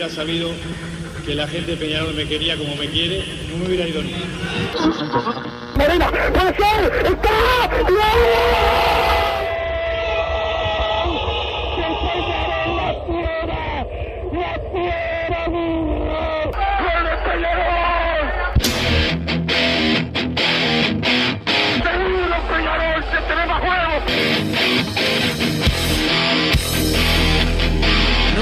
Hubiera sabido que la gente de Peñarol me quería como me quiere, no me hubiera ido ni. Morena, puede ser, está,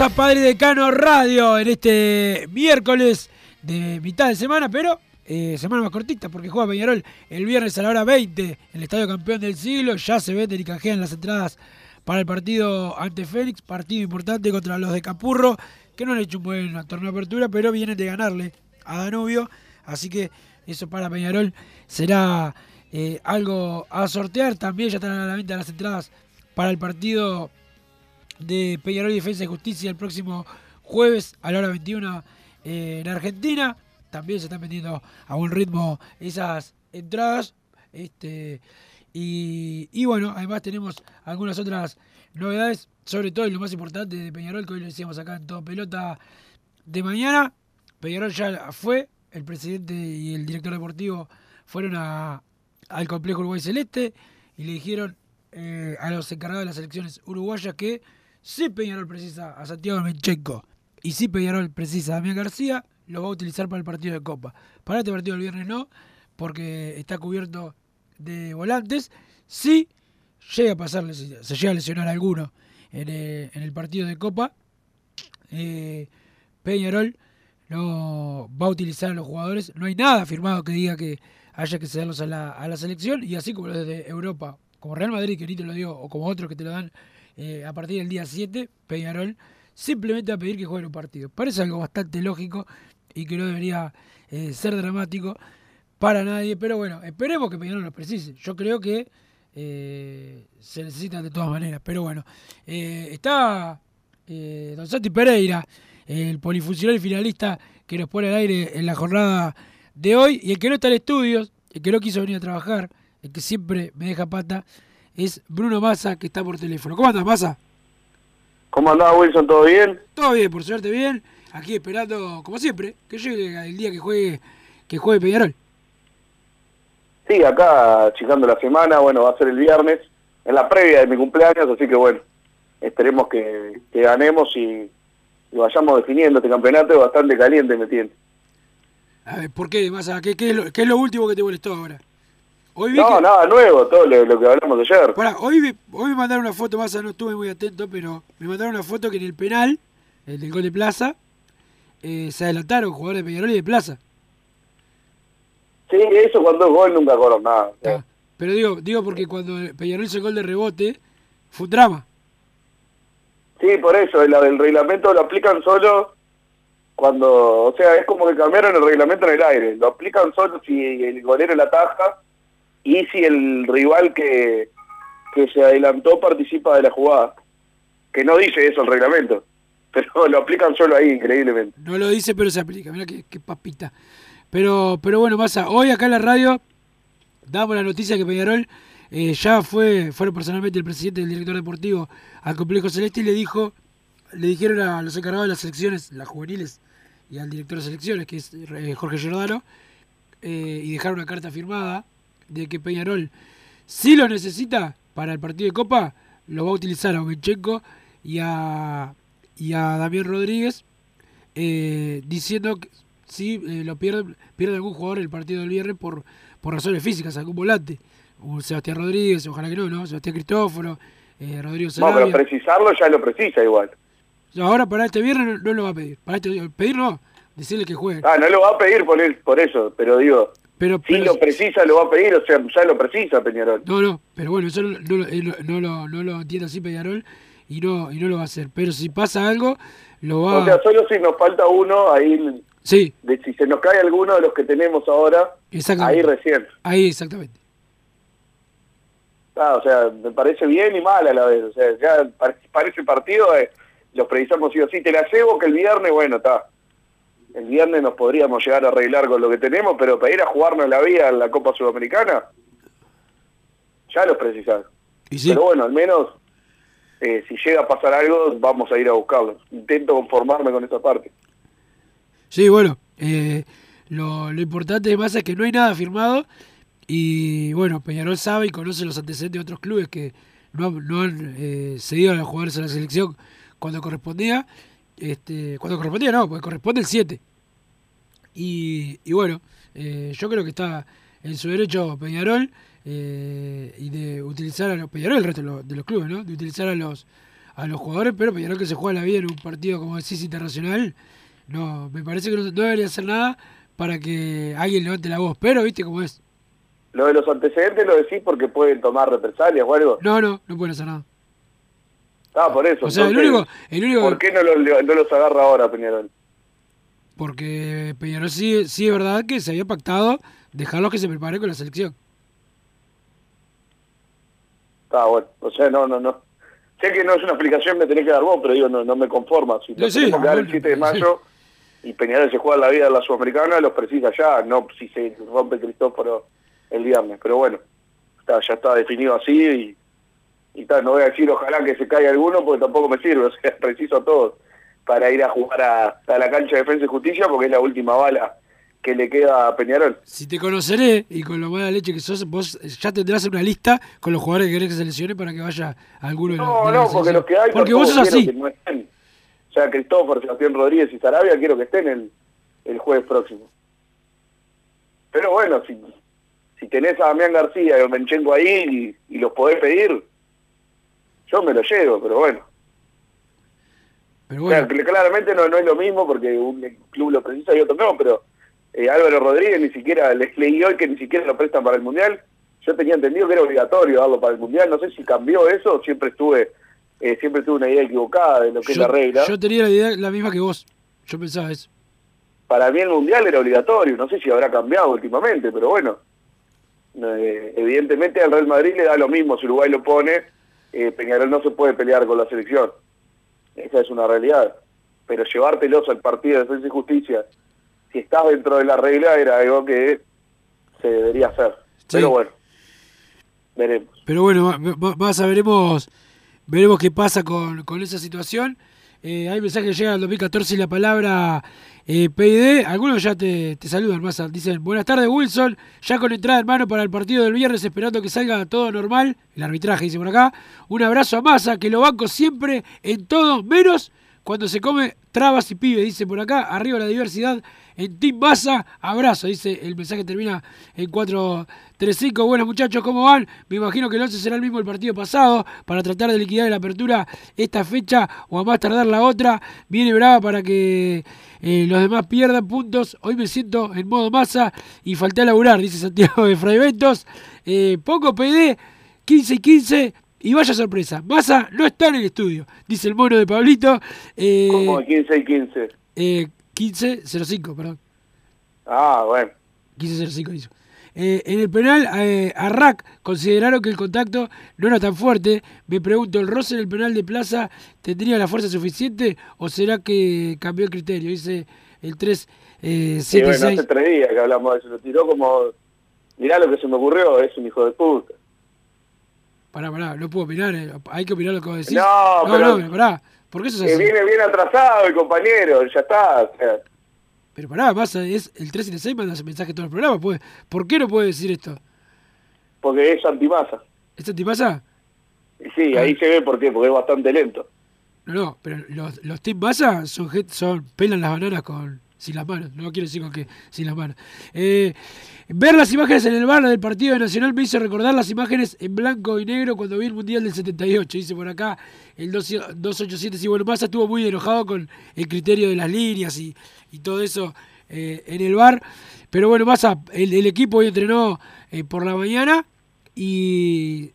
A Padre Decano Radio en este miércoles de mitad de semana, pero eh, semana más cortita porque juega Peñarol el viernes a la hora 20 en el Estadio Campeón del Siglo. Ya se venden y canjean las entradas para el partido ante Fénix, partido importante contra los de Capurro, que no han hecho un buen torneo de apertura, pero vienen de ganarle a Danubio. Así que eso para Peñarol será eh, algo a sortear. También ya están a la venta las entradas para el partido de Peñarol y Defensa y Justicia el próximo jueves a la hora 21 eh, en Argentina. También se están vendiendo a buen ritmo esas entradas. Este, y, y bueno, además tenemos algunas otras novedades, sobre todo y lo más importante de Peñarol, que hoy lo decíamos acá en todo pelota de mañana. Peñarol ya fue, el presidente y el director deportivo fueron al complejo Uruguay Celeste y le dijeron eh, a los encargados de las elecciones uruguayas que si Peñarol precisa a Santiago Menchenko y si Peñarol precisa a Damián García, lo va a utilizar para el partido de Copa. Para este partido del viernes no, porque está cubierto de volantes. Si llega a pasarle, si se llega a lesionar alguno en, eh, en el partido de Copa, eh, Peñarol no va a utilizar a los jugadores. No hay nada firmado que diga que haya que cederlos a la, a la selección. Y así como los de Europa, como Real Madrid, que ni te lo dio, o como otros que te lo dan eh, a partir del día 7, Peñarol simplemente a pedir que jueguen un partido. Parece algo bastante lógico y que no debería eh, ser dramático para nadie. Pero bueno, esperemos que Peñarol lo precise. Yo creo que eh, se necesitan de todas maneras. Pero bueno, está Don Santi Pereira, el polifuncional finalista que nos pone al aire en la jornada de hoy. Y el que no está en estudios, el que no quiso venir a trabajar, el que siempre me deja pata, es Bruno Massa, que está por teléfono. ¿Cómo andas, Massa? ¿Cómo andás, Wilson? ¿Todo bien? Todo bien, por suerte bien. Aquí esperando, como siempre, que llegue el día que juegue, que juegue Peñarol. Sí, acá chicando la semana, bueno, va a ser el viernes, en la previa de mi cumpleaños, así que bueno, esperemos que, que ganemos y, y vayamos definiendo este campeonato, es bastante caliente, me tiene. A ver, ¿por qué, Massa? ¿Qué, qué, es lo, qué es lo último que te molestó ahora? Hoy vi No, que- nada nuevo, todo lo, lo que hablamos ayer. Pará, hoy, vi- hoy me mandaron una foto, Massa, no estuve muy atento, pero me mandaron una foto que en el penal, el del gol de Plaza, eh, se adelantaron jugadores de Peñarol y de Plaza. Sí, eso cuando es gol nunca corro nada. Ah, Pero digo, digo porque cuando Peñarol hizo el gol de rebote, fue un drama. Sí, por eso, la del reglamento lo aplican solo cuando, o sea, es como que cambiaron el reglamento en el aire, lo aplican solo si el golero la ataja y si el rival que, que se adelantó participa de la jugada, que no dice eso el reglamento, pero lo aplican solo ahí, increíblemente. No lo dice, pero se aplica. Mira qué, qué papita. Pero, pero bueno, pasa. Hoy acá en la radio damos la noticia que Peñarol eh, ya fue, fueron personalmente el presidente y el director deportivo al complejo celeste y le dijo, le dijeron a los encargados de las selecciones, las juveniles, y al director de selecciones, que es eh, Jorge Giordano, eh, y dejaron una carta firmada de que Peñarol, si lo necesita para el partido de Copa, lo va a utilizar a Omenchenko y a, y a Damián Rodríguez, eh, diciendo que si eh, lo pierde, pierde algún jugador el partido del viernes por, por razones físicas, algún volante. Un Sebastián Rodríguez, ojalá que no, ¿no? Sebastián Cristóforo, eh, Rodrigo No, pero precisarlo ya lo precisa igual. Ahora para este viernes no, no lo va a pedir. Para este, pedir no, decirle que juegue. Ah, no lo va a pedir por, él, por eso, pero digo, Pero, si pero- lo precisa lo va a pedir, o sea, ya lo precisa Peñarol. No, no, pero bueno, eso no, no lo- él no, lo, no lo entiende así Peñarol y no, y no lo va a hacer. Pero si pasa algo, lo va O sea, solo si nos falta uno, ahí, Sí, de, si se nos cae alguno de los que tenemos ahora, ahí recién. Ahí, exactamente. Ah, o sea, me parece bien y mal a la vez. O sea, ya para, para ese partido eh, los precisamos sí o sí. Te la llevo que el viernes, bueno, está. El viernes nos podríamos llegar a arreglar con lo que tenemos, pero para ir a jugarnos la vida en la Copa Sudamericana, ya los precisamos. Y sí, Pero bueno, al menos eh, si llega a pasar algo, vamos a ir a buscarlos. Intento conformarme con esa parte. sí bueno, eh, lo, lo importante más es que no hay nada firmado y bueno, Peñarol sabe y conoce los antecedentes de otros clubes que no, han- no han eh, cedido a jugadores a la selección cuando correspondía. Este, cuando correspondía no, porque corresponde el 7. Y, y bueno, eh, yo creo que está en su derecho Peñarol eh, y de utilizar a los Peñarol el resto de los, de los clubes, ¿no? De utilizar a los a los jugadores, pero Peñarol que se juega la vida en un partido como decís internacional, no, me parece que no, no debería hacer nada para que alguien levante la voz, pero viste cómo es. Lo de los antecedentes lo decís porque pueden tomar represalias o algo. No, no, no pueden hacer nada. Ah, por eso. O sea, el único, el único ¿Por qué no los, no los agarra ahora, Peñarol? porque Peñarol sí, sí es verdad que se había pactado dejarlos que se preparen con la selección. Ah, bueno, o sea, no, no, no. Sé que no es una explicación que tenés que dar vos, pero digo, no, no me conforma. Si lo Sí, tenemos que dar el bueno, 7 de mayo y Peñarol se juega la vida de la Sudamericana, los precisa ya, no si se rompe Cristóforo el viernes. Pero bueno, está, ya está definido así y, y está, no voy a decir ojalá que se caiga alguno porque tampoco me sirve, o sea, preciso a todos para ir a jugar a, a la cancha de Defensa y Justicia porque es la última bala que le queda a Peñarol. Si te conoceré y con lo mala leche que sos, vos ya tendrás una lista con los jugadores que querés que se lesione para que vaya alguno de la- No, de no, porque los que hay Porque vos sos así. no estén. O sea, Cristóforo, Sebastián Rodríguez y Sarabia quiero que estén el, el jueves próximo. Pero bueno, si, si tenés a Damián García y a Menchenko ahí y, y los podés pedir, yo me lo llevo, pero bueno. Pero bueno, claramente no, no es lo mismo porque un club lo precisa y otro no, pero eh, Álvaro Rodríguez ni siquiera, les leí hoy que ni siquiera lo prestan para el Mundial. Yo tenía entendido que era obligatorio darlo para el Mundial, no sé si cambió eso, siempre estuve eh, siempre tuve una idea equivocada de lo que es la regla. yo tenía la idea la misma que vos. Yo pensaba eso. Para mí el Mundial era obligatorio, no sé si habrá cambiado últimamente, pero bueno. Eh, evidentemente al Real Madrid le da lo mismo si Uruguay lo pone, eh, Peñarol no se puede pelear con la selección. Esa es una realidad. Pero llevártelos al partido de Defensa y Justicia, si estás dentro de la regla, era algo que se debería hacer. Pero bueno, veremos. Pero bueno, va- va- vas a veremos, veremos qué pasa con, con esa situación. Eh, hay mensajes que llegan al 2014 y la palabra eh, PID. Algunos ya te, te saludan, más Dicen, buenas tardes Wilson, ya con entrada en mano para el partido del viernes, esperando que salga todo normal. El arbitraje dice por acá. Un abrazo a Massa, que lo banco siempre en todo, menos cuando se come trabas y pibe, dice por acá. Arriba la diversidad en Team Massa. Abrazo, dice el mensaje termina en 435. Buenos muchachos, ¿cómo van? Me imagino que el 11 será el mismo el partido pasado para tratar de liquidar la apertura esta fecha o a más tardar la otra. Viene brava para que eh, los demás pierdan puntos. Hoy me siento en modo masa y falté a laburar, dice Santiago de Fraiventos. Eh, poco PD, 15 y 15. Y vaya sorpresa, Massa no está en el estudio, dice el mono de Pablito. Eh, Como 15 y 15. eh, 15.05, perdón. Ah, bueno. 15.05 hizo. Eh, en el penal, eh, a Rack consideraron que el contacto no era tan fuerte. Me pregunto, ¿el roce en el penal de Plaza tendría la fuerza suficiente o será que cambió el criterio? Dice el 3, eh, Sí, 7, bueno, 6. hace tres días que hablamos de eso. Lo tiró como... Mirá lo que se me ocurrió, es un hijo de puta. Pará, pará, no puedo opinar, eh, hay que opinar lo que vos decís. No, no, pero- no, pará, ¿por qué eso es Que así? viene bien atrasado el compañero, ya está. Pero pará, Massa es el 376 manda ese mensaje todo el programa, pues, ¿por qué no puede decir esto? porque es antimasa. ¿Esto te pasa? Y sí, ahí se ve por qué, porque es bastante lento. No, no, pero los, los Team Massa son, son pelan las bananas con sin las manos, no quiero decir con qué, sin las manos. Eh, ver las imágenes en el bar del partido de Nacional me hizo recordar las imágenes en blanco y negro cuando vi el Mundial del 78, dice por acá el 2- 287, sí, bueno, Massa estuvo muy enojado con el criterio de las líneas y, y todo eso eh, en el bar, pero bueno, Massa, el, equipo hoy entrenó eh, por la mañana y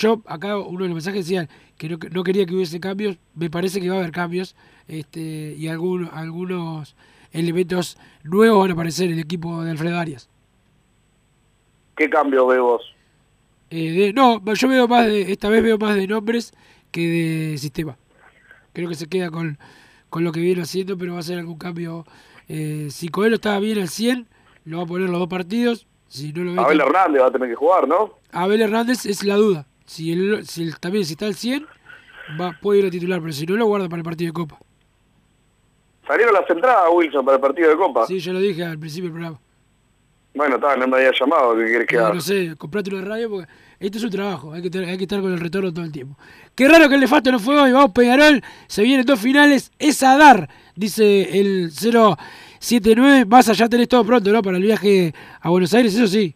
yo, acá uno de los mensajes decía que no, quería que hubiese cambios. Me parece que va a haber cambios este, y algún- algunos elementos nuevos van a aparecer en el equipo de Alfredo Arias. ¿Qué cambio ve vos? Eh, de- no, yo veo más de, esta vez veo más de nombres que de sistema. Creo que se queda con, con lo que viene haciendo, pero va a hacer algún cambio. Eh, si Coelho estaba bien al 100, lo va a poner los dos partidos. Si no lo Abel Hernández va a tener que jugar, ¿no? Abel Hernández es la duda. Si él, si él también si está al 100, va, puede ir a titular, pero si no lo guarda para el partido de Copa. Salieron las entradas, Wilson, para el partido de Copa. Sí, yo lo dije al principio del programa. Bueno, no me había llamado, ¿qué querés que No, haga? no sé, comprate una radio porque esto es un trabajo, hay que, tener- hay que estar con el retorno todo el tiempo. Qué raro que el nefasto no fue hoy, vamos Peñarol, se vienen dos finales, es a dar, dice el 079, más allá tenés todo pronto, ¿no? Para el viaje a Buenos Aires, eso sí.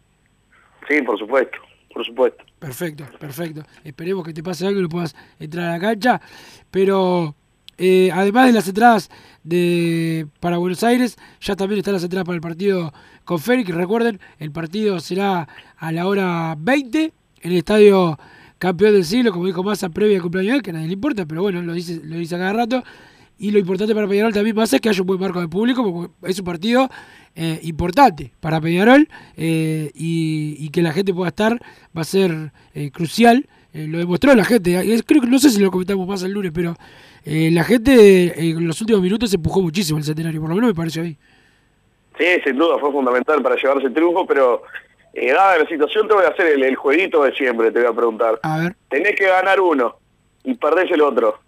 Sí, por supuesto, por supuesto. Perfecto, perfecto. Esperemos que te pase algo y no puedas entrar a la cancha. Pero eh, además de las entradas de para Buenos Aires, ya también están las entradas para el partido con Félix. Recuerden, el partido será a la hora 20 en el estadio campeón del siglo, como dijo Massa, previa al cumpleaños que a nadie le importa, pero bueno, lo dice, lo dice cada rato. Y lo importante para Peñarol también Massa es que haya un buen marco de público, porque es un partido eh, importante para Peñarol eh, y, que la gente pueda estar va a ser crucial. Eh, lo demostró la gente. Creo que no sé si lo comentamos más el lunes, pero eh, la gente eh, en los últimos minutos se empujó muchísimo el centenario, por lo menos me pareció a mí. Sí, sin duda fue fundamental para llevarse el triunfo, pero eh, dada la situación te voy a hacer el, el jueguito de siempre, te voy a preguntar. A ver, Tenés que ganar uno y perdés el otro.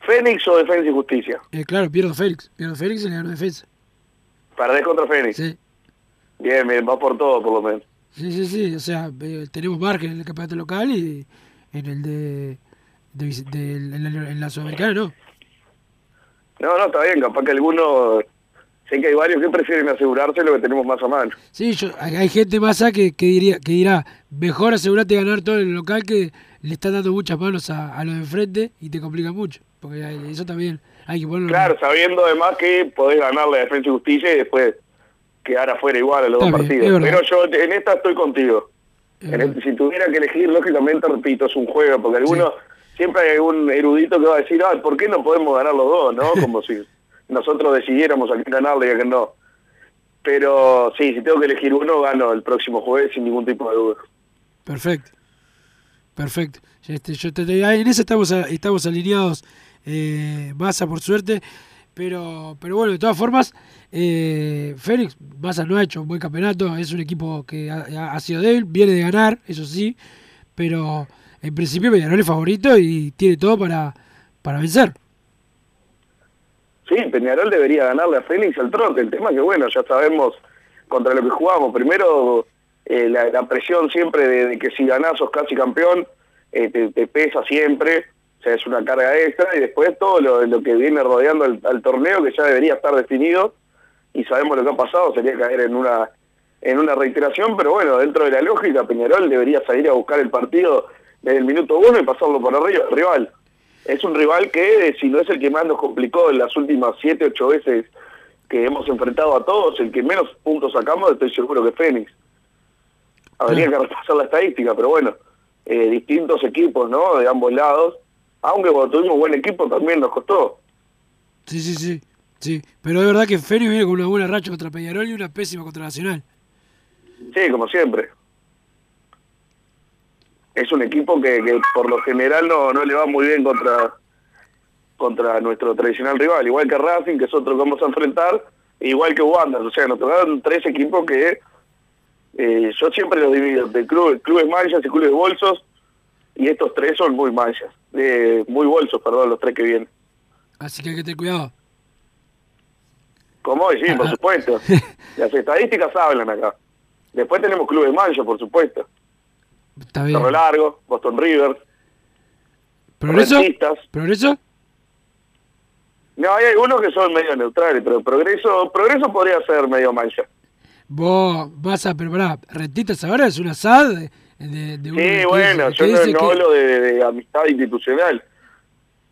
¿Fénix o Defensa y Justicia? eh, claro, pierdo Félix. Pierdo Félix y le ganó defensa. Perdés contra Fénix. Sí, Bien, bien, va por todo por lo menos. Sí, sí. sí. O sea, eh, tenemos margen en el campeonato local y en el de. de en, la, en la Sudamericana no. No, no, está bien, capaz que algunos... Sé que hay varios que prefieren asegurarse lo que tenemos más a mano. Sí, yo, hay, hay gente más a que, que, diría, que dirá, mejor asegurarte de ganar todo en el local que le están dando muchas manos a, a los de enfrente y te complica mucho. Porque hay- eso también hay que ponerlo. Claro, sabiendo además que podés ganarle a Defensa y Justicia y después quedar afuera igual a los Está dos bien, partidos. Pero yo en esta estoy contigo. En este- si tuviera que elegir, lógicamente, repito, es un juego, porque algunos, siempre hay algún erudito que va a decir, ah, ¿por qué no podemos ganar los dos? ¿no? Como si nosotros decidiéramos a quién ganarle y a quién no. Pero sí, si tengo que elegir uno, gano el próximo jueves sin ningún tipo de duda. Perfecto. Perfecto. Este, yo te- en eso estamos, estamos alineados, eh, Massa por suerte. Pero, pero bueno, de todas formas, eh, Félix, Massa no ha hecho un buen campeonato, es un equipo que ha, sido débil, viene de ganar, eso sí, pero en principio Peñarol es favorito y tiene todo para, para vencer. Sí, Peñarol debería ganarle a Fénix al trote. El tema es que, bueno, ya sabemos contra lo que jugamos. Primero, eh, la, presión siempre de, que si ganás sos casi campeón, eh, te pesa siempre. O sea, es una carga extra. Y después todo lo, lo que viene rodeando al, al torneo, que ya debería estar definido. Y sabemos lo que ha pasado, sería caer en una en una reiteración. Pero bueno, dentro de la lógica, Peñarol debería salir a buscar el partido desde el minuto uno y pasarlo por arriba al rival es un rival que, si no es el que más nos complicó en las últimas siete, ocho veces que hemos enfrentado a todos, el que menos puntos sacamos, estoy seguro que Fénix. Habría que repasar la estadística, pero bueno, eh, distintos equipos, ¿no? De ambos lados. Aunque cuando tuvimos buen equipo también nos costó. Sí, sí, sí. Sí, pero es verdad que Fénix viene con una buena racha contra Peñarol y una pésima contra Nacional. Sí, como siempre. Es un equipo que, que por lo general no, no le va muy bien contra contra nuestro tradicional rival, igual que Racing, que es otro que vamos a enfrentar, igual que Wanderers, o sea, nos tocaron tres equipos que eh, yo siempre los divido, de clubes, clubes manchas y clubes bolsos, y estos tres son muy manchas, de muy bolsos, perdón, los tres que vienen. Así que hay que tener cuidado. ¿Cómo? Y sí, por supuesto. Las estadísticas hablan acá. Después tenemos clubes manchas, por supuesto. Está bien. Cerro Largo, Boston River, ¿Progreso? Rentistas. ¿Progreso? No, hay algunos que son medio neutrales, pero Progreso Progreso podría ser medio mancha. Vos vas a, pero pará, Rentitas ahora es una SAD de, de, uno Sí, que bueno, dice- yo no, no que- hablo de, de amistad institucional.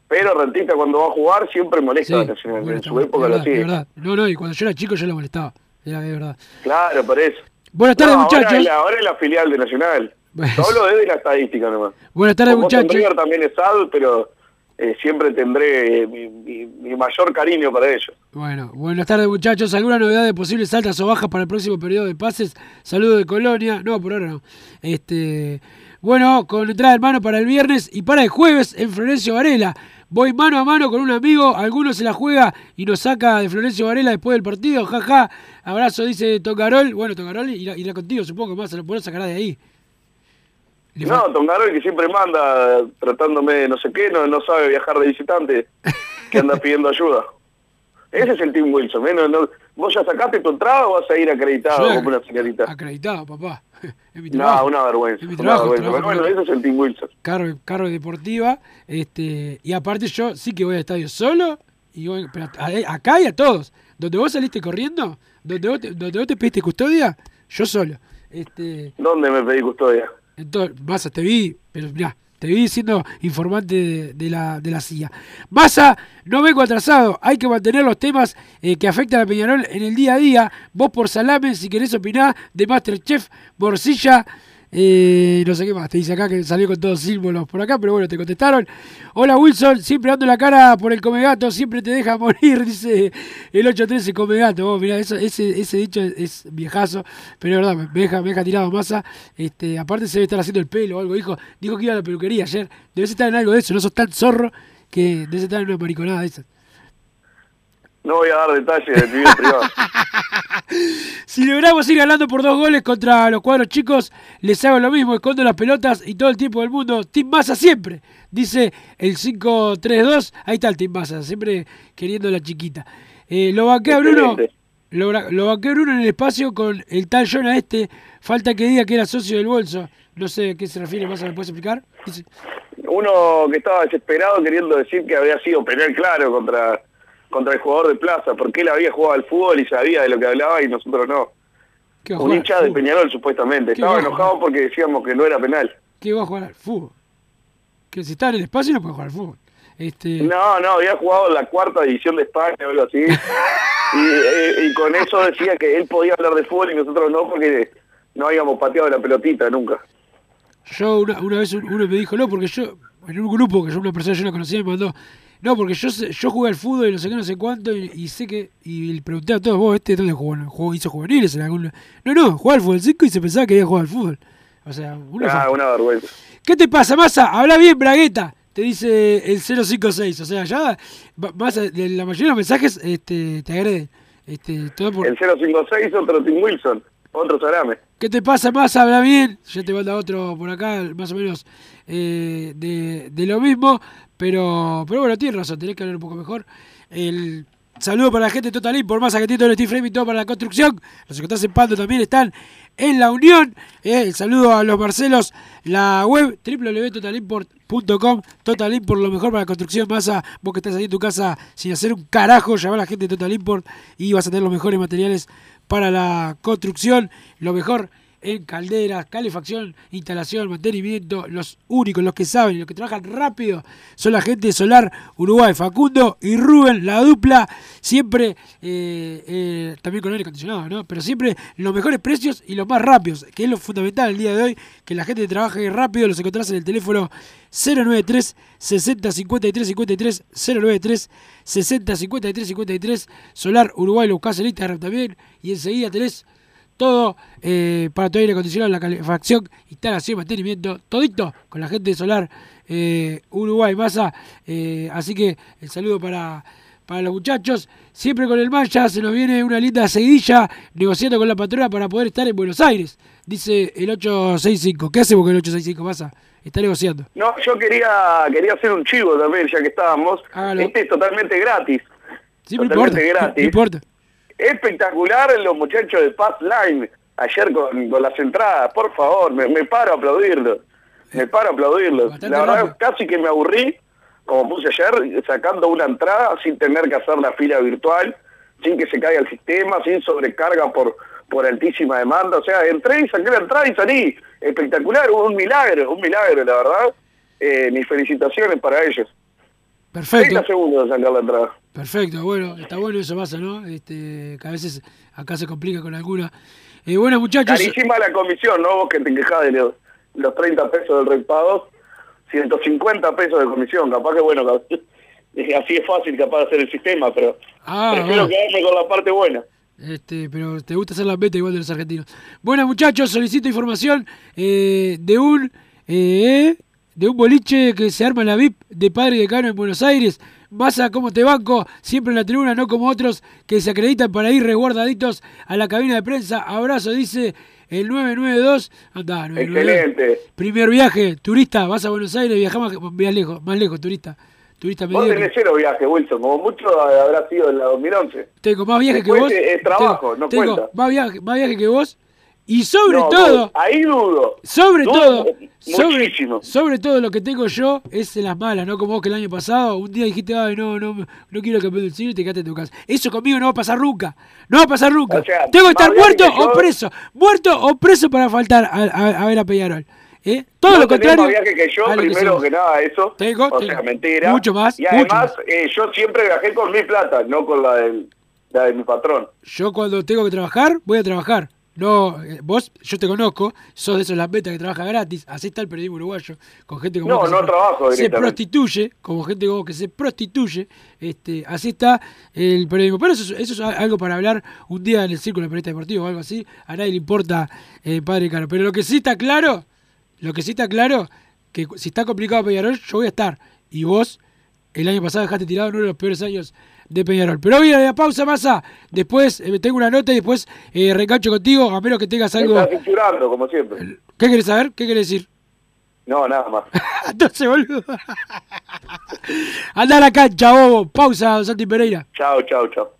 Pero Rentista cuando va a jugar siempre molesta Sí, a Nacional. bueno, en su época lo verdad, hacía. verdad. No, no, y cuando yo era chico yo lo molestaba. Era de verdad. Claro, por eso. Buenas tardes, No, ahora, muchachos. es la, ahora es la filial de Nacional. Bueno. Yo hablo desde la estadística nomás. Buenas tardes, muchachos. River también es SAD, pero eh, siempre tendré eh, mi, mayor cariño para ellos. Bueno, buenas tardes muchachos. ¿Alguna novedad de posibles altas o bajas para el próximo periodo de pases? Saludos de Colonia. No, por ahora no. Este, bueno, con entrada en mano para el viernes y para el jueves en Florencio Varela. Voy mano a mano con un amigo, alguno se la juega y nos saca de Florencio Varela después del partido. Jaja, abrazo, dice Tocarol. Bueno, Tocarol irá, irá contigo, supongo más, se lo podrás sacar de ahí. No, Tongarol que siempre manda tratándome de no sé qué, no, no sabe viajar de visitante, que anda pidiendo ayuda. Ese es el Team Wilson. ¿eh? No, no- ¿Vos ya sacaste tu entrada o vas a ir acreditado como una señorita? Acreditado, papá. Es mi No, trabajo. una vergüenza. Es mi una trabajo, vergüenza. trabajo Pero bueno, ese es el Team Wilson. carro, carro deportiva, este, y aparte yo sí que voy al estadio solo, y voy- pero a- acá y a todos. Donde vos saliste corriendo, donde vos te, donde vos te pediste custodia, yo solo. Este, ¿Dónde me pedí custodia? Entonces, Massa, te vi, pero mirá, te vi siendo informante de, la, de la CIA. Massa, no vengo atrasado, hay que mantener los temas eh, que afectan a Peñarol en el día a día. Vos por Salame, si querés opinar de Masterchef, Morcilla, eh, no sé qué más, te dice acá que salió con todos símbolos por acá, pero bueno, te contestaron. Hola Wilson, siempre dando la cara por el comegato, siempre te deja morir, dice el 813 comegato. Vos, mirá, ese, dicho es, viejazo, pero es verdad, me deja, me deja tirado masa. Este, aparte se debe estar haciendo el pelo o algo, dijo, dijo que iba a la peluquería ayer. Debes estar en algo de eso, no sos tan zorro que debes estar en una mariconada de esas. No voy a dar detalles de mi vida privada. Si logramos ir ganando por dos goles contra los cuadros chicos, les hago lo mismo, escondo las pelotas y todo el tiempo del mundo. Team Massa siempre, dice el 5-3-2. Ahí está el Team Massa, siempre queriendo la chiquita. Eh, lo banqué a Bruno. Lo, lo banqué a Bruno en el espacio con el tal Jonah este. Falta que diga que era socio del bolso. No sé a qué se refiere, Massa, ¿me puedes explicar? Dice- Uno que estaba desesperado queriendo decir que había sido penal claro contra, contra el jugador de Plaza, porque él había jugado al fútbol y sabía de lo que hablaba y nosotros no. ¿Qué va a Un hincha de. Peñarol supuestamente. ¿Qué Estaba enojado porque decíamos que no era penal. ¿Qué va a jugar al fútbol? Que si está en el espacio no puede jugar al fútbol. Este, No, no, había jugado en la cuarta división de España o algo así. y, eh, y con eso decía que él podía hablar de fútbol y nosotros no porque no habíamos pateado la pelotita nunca. Yo una, una vez un- uno me dijo, no, porque yo, en un grupo que yo una persona yo no conocía me mandó, no, porque yo yo jugué al fútbol y no sé qué, no sé cuánto, y, y sé que, y le pregunté a todos, vos, este dónde jugó, jugó hizo juveniles en algún No, no, jugaba al fútbol 5 y se pensaba que había jugado al fútbol. O sea, una Ah, una vergüenza. ¿Qué te pasa, Massa? Habla bien, Bragueta. Te dice el 056. O sea, ya Massa, la mayoría de los mensajes este, te agreden. Este, todo por... El 056, otro Tim Wilson, otro Sarame. ¿Qué te pasa, más? Habla bien. Ya te manda otro por acá, más o menos eh, de, de lo mismo. Pero, pero bueno, tienes razón, tenés que hablar un poco mejor. El saludo para la gente de Total Import, más todo el Steel Frame y todo para la construcción. Los que están en Pando también están en la Unión. Eh, el saludo a los Marcelos, la web www.totalimport.com. Total Import, lo mejor para la construcción. Masa, vos que estás ahí en tu casa sin hacer un carajo, llama a la gente de Total Import y vas a tener los mejores materiales para la construcción. Lo mejor en calderas, calefacción, instalación, mantenimiento. Los únicos, los que saben los que trabajan rápido son la gente de Solar Uruguay. Facundo y Rubén, la dupla, siempre, eh, eh, también con aire acondicionado, ¿no? Pero siempre los mejores precios y los más rápidos, que es lo fundamental el día de hoy, que la gente trabaje rápido. Los encontrás en el teléfono 093 60 53 53 093 60 53 53 Solar Uruguay lo buscás en Instagram también y enseguida tenés todo eh, para tu aire acondicionado, la calefacción, instalación, mantenimiento, todito con la gente de Solar eh, Uruguay Masa. Eh, así que el saludo para, para los muchachos. Siempre con el Maya se nos viene una linda seguidilla negociando con la patrona para poder estar en Buenos Aires, dice el 865. ¿Qué hacemos con el 865 Masa? Está negociando. No, yo quería quería hacer un chivo también, ya que estábamos. Hágalo. Este es totalmente gratis. Sí, no importa. totalmente gratis. No importa. Espectacular los muchachos de Path Line ayer con, con las entradas. Por favor, me, me paro a aplaudirlos. Me paro a aplaudirlos. Bastante La verdad, rápido. casi que me aburrí, como puse ayer, sacando una entrada sin tener que hacer la fila virtual, sin que se caiga el sistema, sin sobrecarga por por altísima demanda. O sea, entré y saqué la entrada y salí. Espectacular, un milagro, un milagro, la verdad. Eh, mis felicitaciones para ellos. Perfecto. 30 segundos de sacar la entrada. Perfecto, bueno, está bueno eso pasa, ¿no? Este, que a veces acá se complica con alguna. Eh, bueno, muchachos. Carísima la comisión, ¿no? Vos que te quejás de los, los 30 pesos del repado, 150 pesos de comisión. Capaz que, bueno, capaz- así es fácil capaz de hacer el sistema, pero Ah, prefiero bueno. quedarme con la parte buena. Este, pero te gusta hacer la beta igual de los argentinos. Bueno, muchachos, solicito información eh, de un eh, de un boliche que se arma en la VIP de Padre y Decano en Buenos Aires. Vas a cómo te banco, siempre en la tribuna, no como otros que se acreditan para ir resguardaditos a la cabina de prensa. Abrazo, dice el 992. Andá, 992. Excelente. Primer viaje, turista, vas a Buenos Aires, viajamos más lejos, más lejos, turista. Turista Vos tenés cero viajes, Wilson. Como mucho habrá sido en la 2011. Tengo más viajes que vos. es trabajo, tengo, no tengo cuenta. más viajes más viaje que vos. Y sobre No, todo, ahí dudo. sobre Dudo todo, sobre, Muchísimo. sobre todo lo que tengo yo es en las malas, no como vos que el año pasado, un día dijiste, ay, no, no, no quiero campeón del siglo y te quedaste en tu casa. Eso conmigo no va a pasar nunca. No va a pasar nunca. O sea, tengo que estar muerto que o preso. Muerto o preso para faltar a, a- a ver a Peñarol. ¿Eh? Todo No lo contrario. más viaje que yo, que primero que, nada, eso. Tengo, o tengo. sea, mentira. Mucho más, Y además, más. eh, yo siempre viajé con mi plata, no con la, del, la de mi patrón. Yo cuando tengo que trabajar, voy a trabajar. No, eh, vos, yo te conozco, sos de esos lambetas que trabaja gratis, así está el periodismo uruguayo, con gente como No, vos que no se, trabajo se prostituye, como gente como vos que se prostituye, este, así está el periodismo. Pero eso, es- eso es algo para hablar un día en el círculo de periodista deportivo o algo así, a nadie le importa, eh, padre caro. Pero lo que sí está claro, lo que sí está claro, que si está complicado Peñarol, yo voy a estar. Y vos, el año pasado dejaste tirado en uno de los peores años de Peñarol. Pero voy a la pausa, Massa. Después eh, tengo una nota y después eh, reengancho contigo, a menos que tengas Me algo. estás censurando, como siempre. ¿Qué querés saber? ¿Qué querés decir? No, nada más. Entonces, boludo. Anda a la cancha, bobo. Pausa, Santi Pereira. Chao, chao, chao.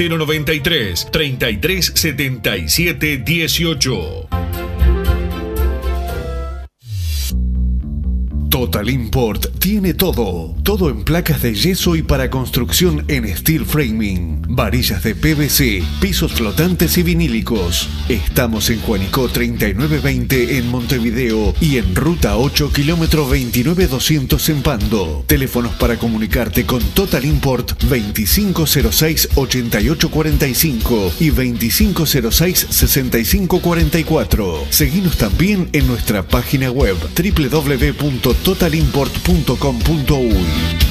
093 3377 18. Total Import tiene todo. Todo en placas de yeso y para construcción en steel framing. Varillas de PVC, pisos flotantes y vinílicos. Estamos en Juanico 3920 en Montevideo y en Ruta 8 kilómetro 29200 en Pando. Teléfonos para comunicarte con Total Import 2506-8845 y 2506-6544. Seguimos también en nuestra página web www.totalimport.com.uy.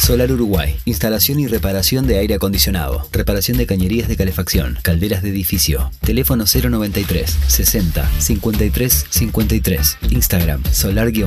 Solar Uruguay. Instalación y reparación de aire acondicionado. Reparación de cañerías de calefacción. Calderas de edificio. Teléfono 093 60 53 53. Instagram solar-uy.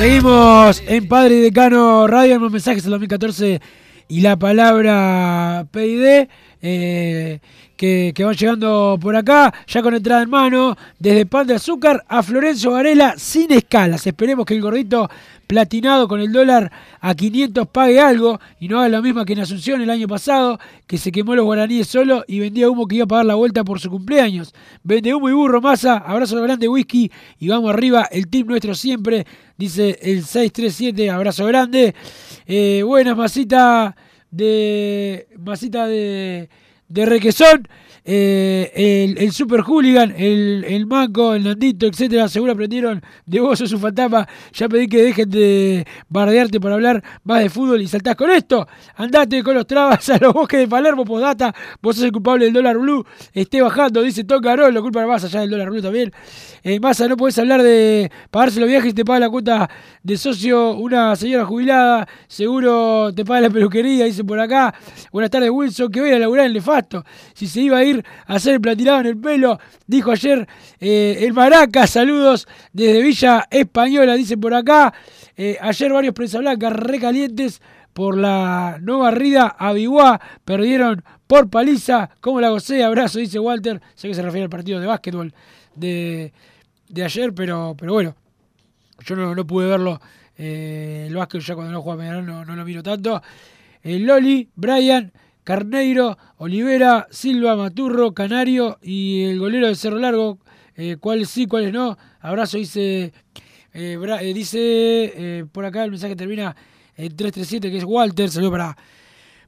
Seguimos en Padre y Decano Radio, más mensajes del 2014 y la palabra PID. eh, que, van llegando por acá, ya con entrada en mano, desde Pan de Azúcar a Florencio Varela sin escalas. Esperemos que el gordito platinado con el dólar a 500 pague algo y no haga lo mismo que en Asunción el año pasado, que se quemó los guaraníes solo y vendía humo que iba a pagar la vuelta por su cumpleaños. Vende humo y burro, masa, abrazo grande, whisky y vamos arriba, el team nuestro siempre, dice el 637, abrazo grande. Eh, buenas, masita de. masita de de requesón, eh, el, el Super Hooligan, el, el Manco, el Nandito, etcétera, seguro aprendieron de vos, sos un fantasma. Ya pedí que dejen de bardearte para hablar más de fútbol y saltás con esto. Andate con los trabas a los bosques de Palermo, postdata. Vos sos el culpable del dólar blue. Esté bajando, dice Tocarol, lo culpa más allá del dólar blue también. Eh, Massa, no podés hablar de pagarse los viajes y te paga la cuota de socio una señora jubilada. Seguro te paga la peluquería, dice por acá. Buenas tardes, Wilson, que voy a laburar en Nefasto. Si se iba a ir a hacer platinado en el pelo, dijo ayer eh, el Maraca. Saludos desde Villa Española, dice por acá. Eh, ayer varios prensa blancas recalientes por la no barrida a Biguá. Perdieron por paliza. ¿Cómo la gocé? Abrazo, dice Walter. Sé que se refiere al partido de básquetbol de, de ayer, pero, pero bueno, yo no, no pude verlo. Eh, el básquet ya cuando no juega no, no lo miro tanto. El Loli, Brian, Carneiro, Olivera, Silva, Maturro, Canario y el golero de Cerro Largo. Eh, ¿Cuáles sí, cuáles no? Abrazo, dice, eh, eh, dice por acá el mensaje termina en 337, que es Walter. Saludo para,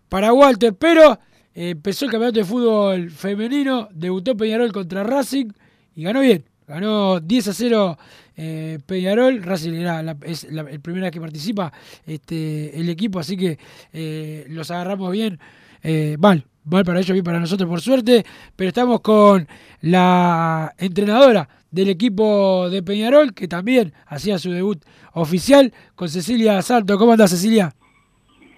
para Walter. Pero empezó el campeonato de fútbol femenino, debutó Peñarol contra Racing y ganó bien. Ganó 10 a 0 eh, Peñarol. Racing era es la el primera que participa este, el equipo, así que los agarramos bien. Eh, mal, mal para ellos, bien para nosotros por suerte. Pero estamos con la entrenadora del equipo de Peñarol, que también hacía su debut oficial, con Cecilia Salto. ¿Cómo andás, Cecilia?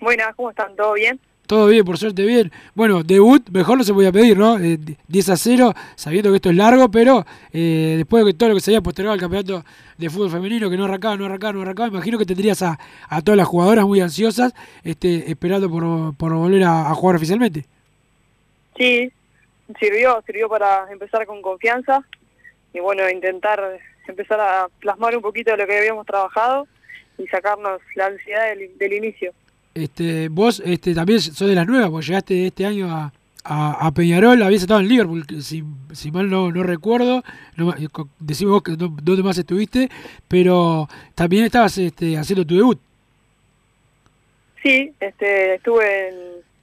Buenas, ¿cómo están? ¿Todo bien? Todo bien, por suerte bien. Bueno, debut, mejor no se podía pedir, ¿no? Eh, 10 a 0, sabiendo que esto es largo, pero eh, después de todo lo que se había postergado al campeonato de fútbol femenino, que no arrancaba, no arrancaba, no arrancaba, imagino que tendrías a, a todas las jugadoras muy ansiosas, este, esperando por, por volver a, jugar oficialmente. Sí, sirvió, sirvió para empezar con confianza y bueno, intentar empezar a plasmar un poquito de lo que habíamos trabajado y sacarnos la ansiedad del, del inicio. Este, vos este, también sos de las nuevas, porque llegaste este año a, a, Peñarol, habías estado en Liverpool, si, si mal no, no recuerdo, no, decime vos que, dó- dónde más estuviste, pero también estabas este, haciendo tu debut. Sí, este, estuve en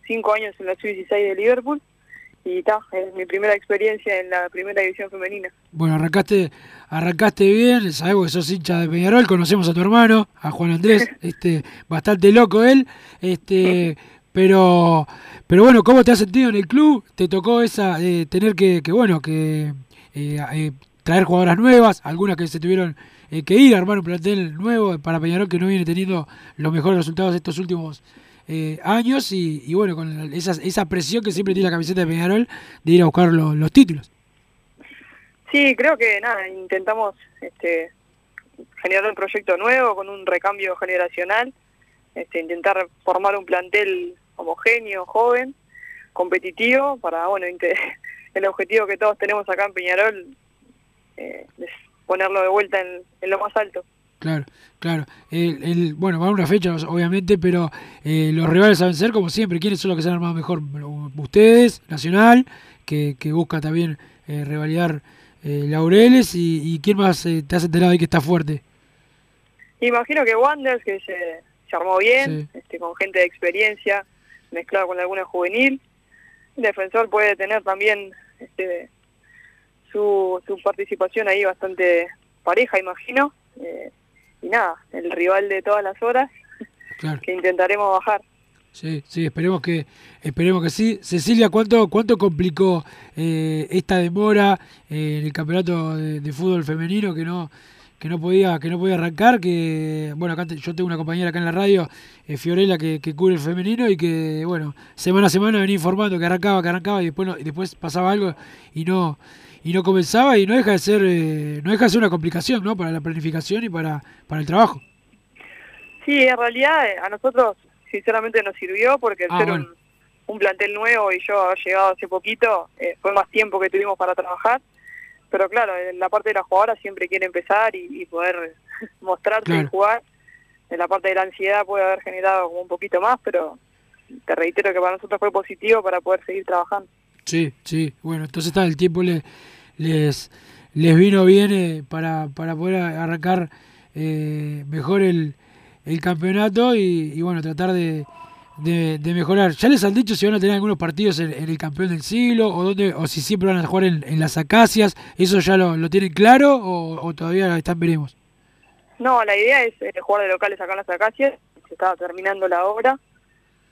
cinco años en la sub-16 de Liverpool y ta, es mi primera experiencia en la primera división femenina. Bueno, arrancaste, arrancaste bien, sabemos que sos hincha de Peñarol, conocemos a tu hermano, a Juan Andrés, este, bastante loco él, este, pero, pero bueno, ¿cómo te has sentido en el club? ¿Te tocó esa, eh, tener que, que bueno, que eh, eh, traer jugadoras nuevas, algunas que se tuvieron eh, que ir, armar un plantel nuevo para Peñarol que no viene teniendo los mejores resultados estos últimos eh, años y, y bueno, con esa, esa presión que siempre tiene la camiseta de Peñarol de ir a buscar lo- los títulos. Sí, creo que nada, intentamos este, generar un proyecto nuevo con un recambio generacional, este, intentar formar un plantel homogéneo, joven, competitivo, para, bueno, el objetivo que todos tenemos acá en Peñarol eh, es ponerlo de vuelta en lo más alto. Claro, claro. El, el- bueno, va a una fecha, obviamente, pero eh, los rivales saben ser como siempre. ¿Quiénes son los que se han armado mejor? Ustedes, Nacional, que, que busca también eh, revalidar eh, laureles. Y, y quién más eh, te has enterado ahí que está fuerte? Imagino que Wanders, que se, se armó bien, este, con gente de experiencia, mezclado con alguna juvenil. El defensor puede tener también este, su, su participación ahí bastante pareja, imagino. Eh, y nada, el rival de todas las horas Claro. que intentaremos bajar. Sí, sí, esperemos que, esperemos que sí. Cecilia, ¿cuánto, cuánto complicó eh, esta demora eh, en el campeonato de, de fútbol femenino que no, que no podía, que no podía arrancar? Que bueno, acá te- yo tengo una compañera acá en la radio, eh, Fiorella, que, que cubre el femenino y que bueno, semana a semana venía informando que arrancaba, que arrancaba y después no- y después pasaba algo y no y no comenzaba y no deja de ser eh, no deja de ser una complicación, ¿no? Para la planificación y para, para el trabajo. Sí, en realidad eh, a nosotros sinceramente nos sirvió porque al Ah, ser bueno. un, un plantel nuevo y yo haber llegado hace poquito, eh, fue más tiempo que tuvimos para trabajar. Pero claro, en la parte de las jugadoras siempre quiere empezar y, y poder mostrarse Claro. y jugar. En la parte de la ansiedad puede haber generado como un poquito más, pero te reitero que para nosotros fue positivo para poder seguir trabajando. Sí, sí. Bueno, entonces está el tiempo le- les les vino bien eh, para, para poder arrancar eh, mejor el, el campeonato y, bueno, tratar de, de, mejorar. ¿Ya les han dicho si van a tener algunos partidos en, el campeón del siglo o dónde o si siempre van a jugar en, las acacias? ¿Eso ya lo, lo tienen claro o, todavía están veremos? No, la idea es eh, jugar de locales acá en las acacias, se estaba terminando la obra,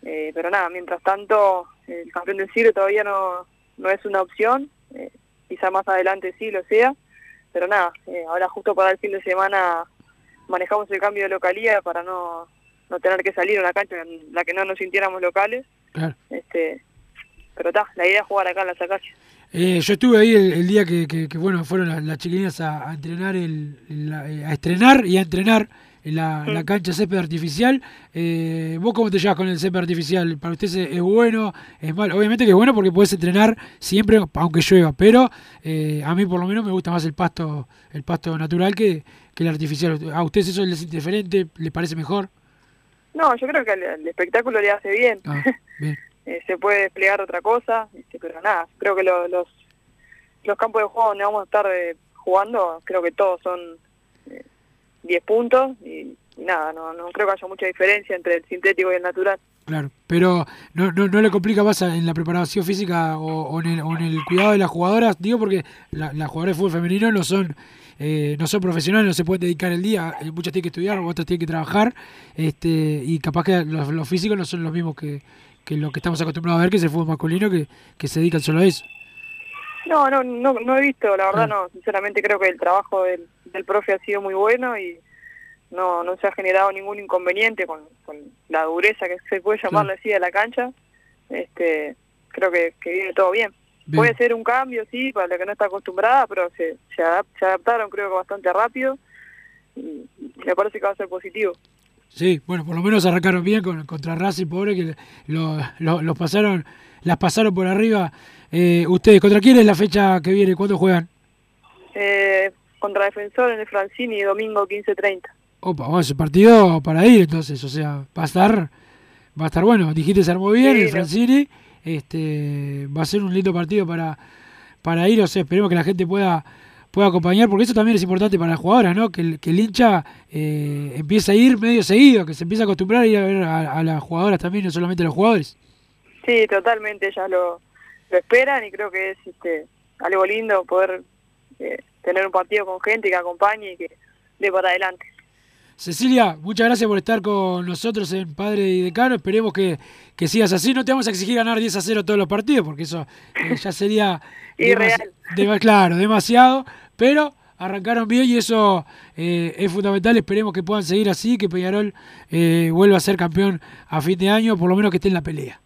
eh, pero nada, mientras tanto el campeón del siglo todavía no, no es una opción, eh, quizá más adelante sí lo sea, pero nada, eh, ahora justo para el fin de semana manejamos el cambio de localía para no, no tener que salir a una cancha en la que no nos sintiéramos locales, Claro. este pero está, la idea es jugar acá en las acacias. Eh, yo estuve ahí el, el día que, que- que, bueno fueron las, las chiquilinas a, a entrenar el, la- eh, a estrenar y a entrenar en la, la cancha césped artificial. Eh, ¿Vos cómo te llevas con el césped artificial? ¿Para usted es, bueno? ¿Es malo? Obviamente que es bueno porque puedes entrenar siempre aunque llueva, pero eh, a mí por lo menos me gusta más el pasto el pasto natural que, que el artificial. ¿A ustedes eso les es indiferente? ¿Les parece mejor? No, yo creo que el, el espectáculo le hace bien. Ah, bien. Eh, se puede desplegar otra cosa, este, pero nada, creo que lo- los los campos de juego donde vamos a estar eh, jugando, creo que todos son 10 puntos y, y nada, no, no creo que haya mucha diferencia entre el sintético y el natural. Claro, pero no, no, no le complica más en la preparación física o, o en el, o en el cuidado de las jugadoras, digo porque la- las jugadoras de fútbol femenino no son eh, no son profesionales, no se pueden dedicar el día, eh, muchas tienen que estudiar, otras tienen que trabajar, este y capaz que los, los físicos no son los mismos que, que lo que estamos acostumbrados a ver, que es el fútbol masculino, que, que se dedican solo a eso. No, no, no, no he visto, la verdad Ah. no. Sinceramente creo que el trabajo del, del profe ha sido muy bueno y no, no se ha generado ningún inconveniente con, con la dureza que se puede llamarle así de la cancha. Este, creo que, que viene todo bien. Bien. Puede ser un cambio, sí, para la que no está acostumbrada, pero se, se, adap- se adaptaron creo que bastante rápido y me parece que va a ser positivo. Sí, bueno, por lo menos arrancaron bien con, contra Racing, pobre, que lo- lo- los pasaron, las pasaron por arriba. Eh, ustedes, ¿contra quién es la fecha que viene? ¿Cuándo juegan? Eh, contra Defensor en el Francini, domingo 15.30. Opa, bueno, ese partido para ir entonces, o sea, va a estar, va a estar bueno. Dijiste se armó bien Sí, el no. Francini, este, va a ser un lindo partido para, para ir, o sea, esperemos que la gente pueda, pueda acompañar, porque eso también es importante para las jugadoras, ¿no? Que el, que el hincha eh, empiece a ir medio seguido, que se empiece a acostumbrar a ir a ver a, a las jugadoras también, no solamente a los jugadores. Sí, totalmente, ellas lo, lo esperan y creo que es este, algo lindo poder eh, tener un partido con gente que acompañe y que dé para adelante. Cecilia, muchas gracias por estar con nosotros en Padre y Decano. Esperemos que, que sigas así. No te vamos a exigir ganar 10 a 0 todos los partidos, porque eso eh, ya sería Irreal. claro, demasiado. Pero arrancaron bien y eso eh, es fundamental. Esperemos que puedan seguir así, que Peñarol eh, vuelva a ser campeón a fin de año, por lo menos que esté en la pelea.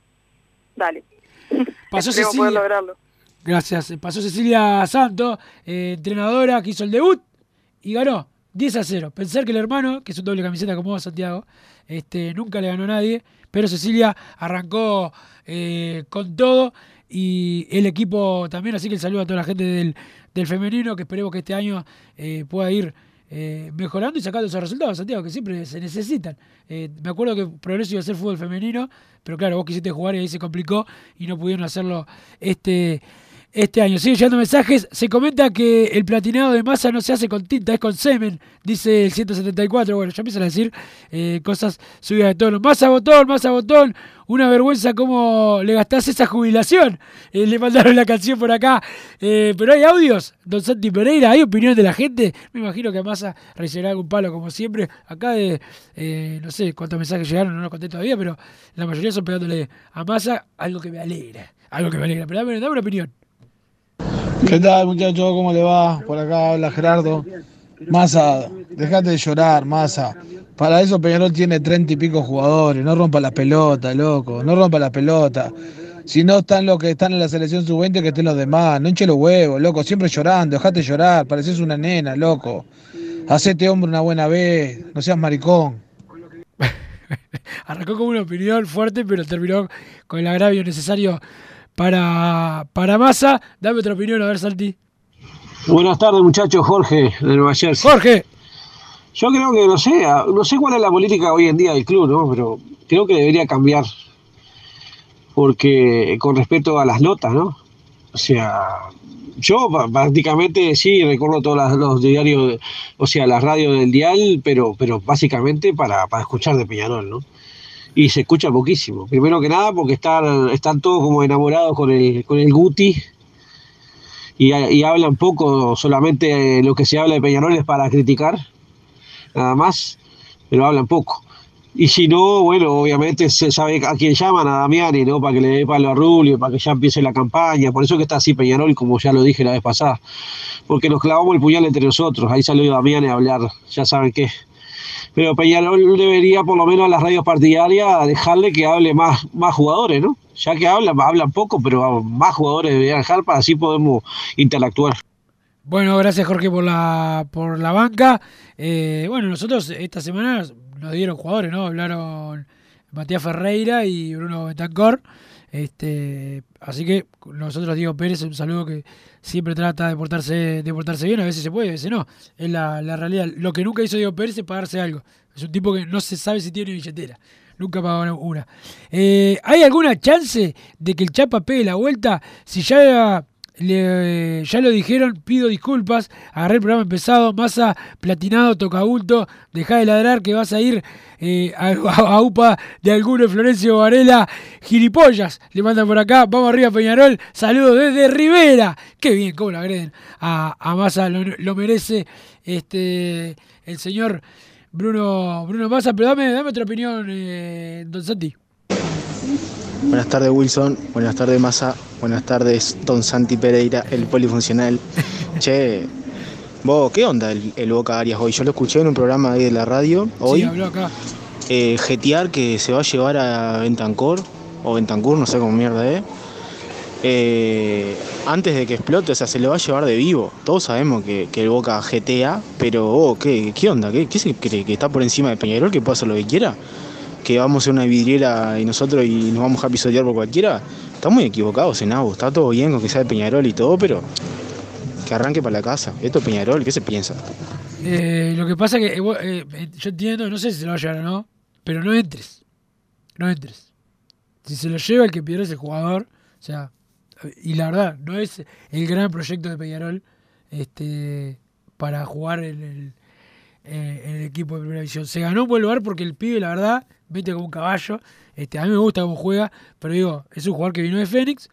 Dale. Pasó Cecilia. poder lograrlo. Gracias. Pasó Cecilia Santos, eh, entrenadora que hizo el debut y ganó 10 a 0. Pensar que el hermano, que es un doble camiseta como vos, Santiago, este, nunca le ganó nadie, pero Cecilia arrancó eh, con todo y el equipo también, así que el saludo a toda la gente del, del femenino, que esperemos que este año eh, pueda ir mejorando y sacando esos resultados, Santiago, que siempre se necesitan. Me acuerdo que Progreso iba a ser fútbol femenino, pero claro, vos quisiste jugar y ahí se complicó y no pudieron hacerlo este, este año. Sigue llegando mensajes. Se comenta que el platinado de masa no se hace con tinta, es con semen, dice el 174. Bueno, ya empiezan a decir eh, cosas subidas de tono. Masa botón, masa botón. Una vergüenza cómo le gastás esa jubilación. Eh, le mandaron la canción por acá. Eh, pero hay audios, don Santi Pereira, hay opinión de la gente. Me imagino que Massa recibirá algún palo, como siempre. Acá de, no sé cuántos mensajes llegaron, no lo conté todavía, pero la mayoría son pegándole a Massa algo que me alegra. Algo que me alegra. Pero dame, dame una opinión. ¿Qué tal muchachos? ¿Cómo le va? Por acá habla Gerardo. Massa, dejate de llorar, Massa. Para eso Peñarol tiene treinta y pico jugadores. No rompa la pelota, loco. No rompa la pelota. Si no están los que están en la selección sub-20, que estén los demás. No hinche los huevos, loco. Siempre llorando. Dejate de llorar. Pareces una nena, loco. Hacete hombre una buena vez. No seas maricón. Arrancó con una opinión fuerte, pero terminó con el agravio necesario para, para Massa. Dame otra opinión, a ver, Santi. Buenas tardes, muchachos. Jorge, de Nueva Jersey. Jorge. Yo creo que, no sé, no sé cuál es la política hoy en día del club, ¿no? Pero creo que debería cambiar. Porque, con respecto a las notas, ¿no? O sea, yo prácticamente sí recuerdo todos los diarios, o sea, las radios del dial, pero, pero básicamente para, para escuchar de Peñarol, ¿no? Y se escucha poquísimo. Primero que nada porque están, están todos como enamorados con el, con el Guti y, y hablan poco, solamente lo que se habla de Peñarol es para criticar, nada más, pero hablan poco. Y si no, bueno, obviamente se sabe a quién llaman, a Damiani, ¿no? Para que le dé palo a Rubio, para que ya empiece la campaña. Por eso que está así Peñarol, como ya lo dije la vez pasada. Porque nos clavamos el puñal entre nosotros. Ahí salió Damiani a hablar, ya saben qué. Pero Peñarol debería, por lo menos a las radios partidarias, dejarle que hable más, más jugadores, ¿no? Ya que hablan, hablan poco, pero más jugadores deberían dejar para así podemos interactuar. Bueno, gracias Jorge por la, por la banca. Eh, bueno, nosotros esta semana nos dieron jugadores, ¿no? Hablaron Matías Ferreira y Bruno Betancor. Este, así que nosotros, Diego Pérez, un saludo que siempre trata de portarse, de portarse bien, a veces se puede, a veces no. Es la, la realidad. Lo que nunca hizo Diego Pérez es pagarse algo. Es un tipo que no se sabe si tiene billetera. Nunca pagó una. Eh, ¿Hay alguna chance de que el Chapa pegue la vuelta? Si ya Le- ya lo dijeron, pido disculpas. Agarré el programa empezado. Masa, platinado, tocabulto. Deja de ladrar que vas a ir eh, a, a- UPA de alguno, Florencio Varela. Gilipollas, le mandan por acá. Vamos arriba, Peñarol. Saludos desde Rivera. Qué bien, cómo lo agreden a, a Massa. Lo, lo merece este el señor Bruno, Bruno Massa. Pero dame, dame otra opinión, eh, Don Santi. Buenas tardes Wilson, buenas tardes Massa, buenas tardes Don Santi Pereira, el polifuncional. che, vos, ¿qué onda el, el Boca Arias hoy? Yo lo escuché en un programa ahí de la radio hoy. Sí, habló acá. Eh, jetear que se va a llevar a Bentancor, o Bentancur, no sé cómo mierda es. Eh, antes de que explote, o sea, se lo va a llevar de vivo. Todos sabemos que, que el Boca jetea, pero vos, ¿qué, qué onda? ¿Qué, ¿Qué se cree? ¿Que está por encima de Peñarol? ¿Que puede hacer lo que quiera? ¿Que vamos a una vidriera y nosotros y nos vamos a pisotear por cualquiera? Está muy equivocados en Abu. Está todo bien con que sea de Peñarol y todo, pero que arranque para la casa. Esto es Peñarol, ¿qué se piensa? Eh, lo que pasa que eh, eh, eh, yo entiendo, no sé si se lo va a llevar o no, pero no entres. No entres. Si se lo lleva el que pierde es el jugador, o sea, y la verdad, no es el gran proyecto de Peñarol este, para jugar en el, en el equipo de primera división. Se ganó un buen lugar porque el pibe, la verdad, mete como un caballo. Este, a mí me gusta cómo juega, pero digo, es un jugador que vino de Fénix.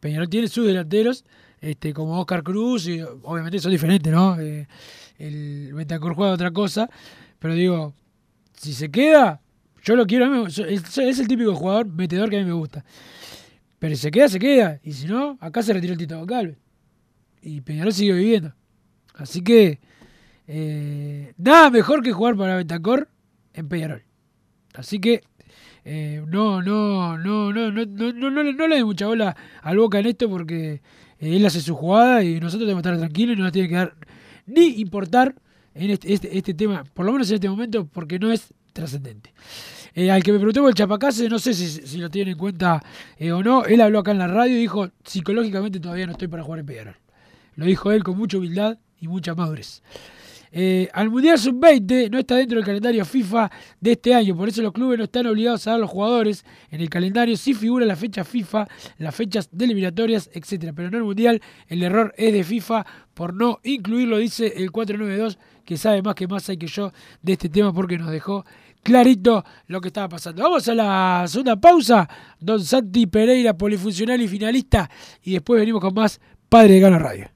Peñarol tiene sus delanteros, este, como Oscar Cruz, y obviamente son diferentes, ¿no? Eh, el Bentancur juega otra cosa, pero digo, si se queda, yo lo quiero, es, es el típico jugador metedor que a mí me gusta. Pero si se queda, se queda, y si no, acá se retiró el Tito Calve. Y Peñarol sigue viviendo. Así que, eh, nada mejor que jugar para Bentancor en Peñarol. Así que, eh, no, no, no, no, no, no, no, no, no le dé mucha bola al Boca en esto porque eh, él hace su jugada y nosotros tenemos que estar tranquilos y no nos tiene que dar ni importar en este, este, este tema, por lo menos en este momento, porque no es trascendente. Eh, al que me preguntó por el Chapacase, no sé si, lo tiene en cuenta o no, él habló acá en la radio y dijo, psicológicamente todavía no estoy para jugar en Peñarol. Lo dijo él con mucha humildad y mucha madurez. Eh, al Mundial Sub-20 no está dentro del calendario FIFA de este año, por eso los clubes no están obligados a dar los jugadores. En el calendario sí figura la fecha FIFA, las fechas de eliminatorias, etcétera, pero no el Mundial. El error es de FIFA por no incluirlo, dice el 492, que sabe más que más hay que yo de este tema porque nos dejó clarito lo que estaba pasando. Vamos a la segunda pausa. Don Santi Pereira, polifuncional y finalista, y después venimos con más Padre de Gana Radio.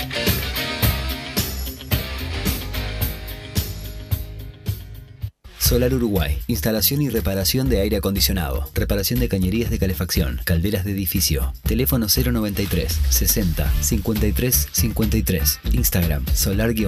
Solar Uruguay. Instalación y reparación de aire acondicionado. Reparación de cañerías de calefacción. Calderas de edificio. Teléfono 093 60 53 53. Instagram solar-uy.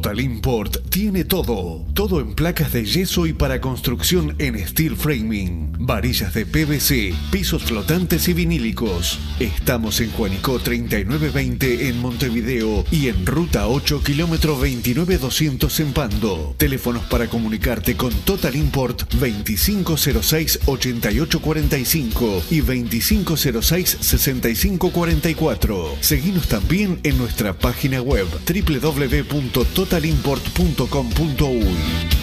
Total Import tiene todo. Todo en placas de yeso y para construcción en steel framing. Varillas de PVC, pisos flotantes y vinílicos. Estamos en Juanico 3920 en Montevideo y en Ruta 8, kilómetro 29200 en Pando. Teléfonos para comunicarte con Total Import 2506-8845 y 2506-6544. Seguimos también en nuestra página web www.totalimport.com.uy.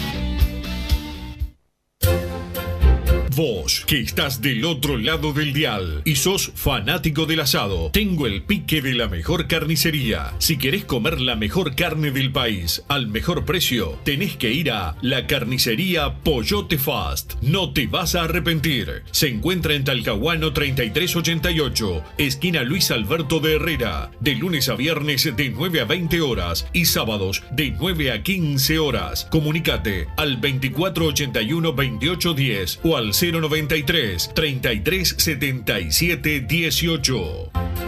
Vos, que estás del otro lado del dial y sos fanático del asado, tengo el pique de la mejor carnicería. Si querés comer la mejor carne del país al mejor precio, tenés que ir a la carnicería Pollote Fast. No te vas a arrepentir. Se encuentra en Talcahuano 3388, esquina Luis Alberto de Herrera, de lunes a viernes de 9 a 20 horas y sábados de 9 a 15 horas. Comunicate al 2481 2810 o al 093 33 77 18.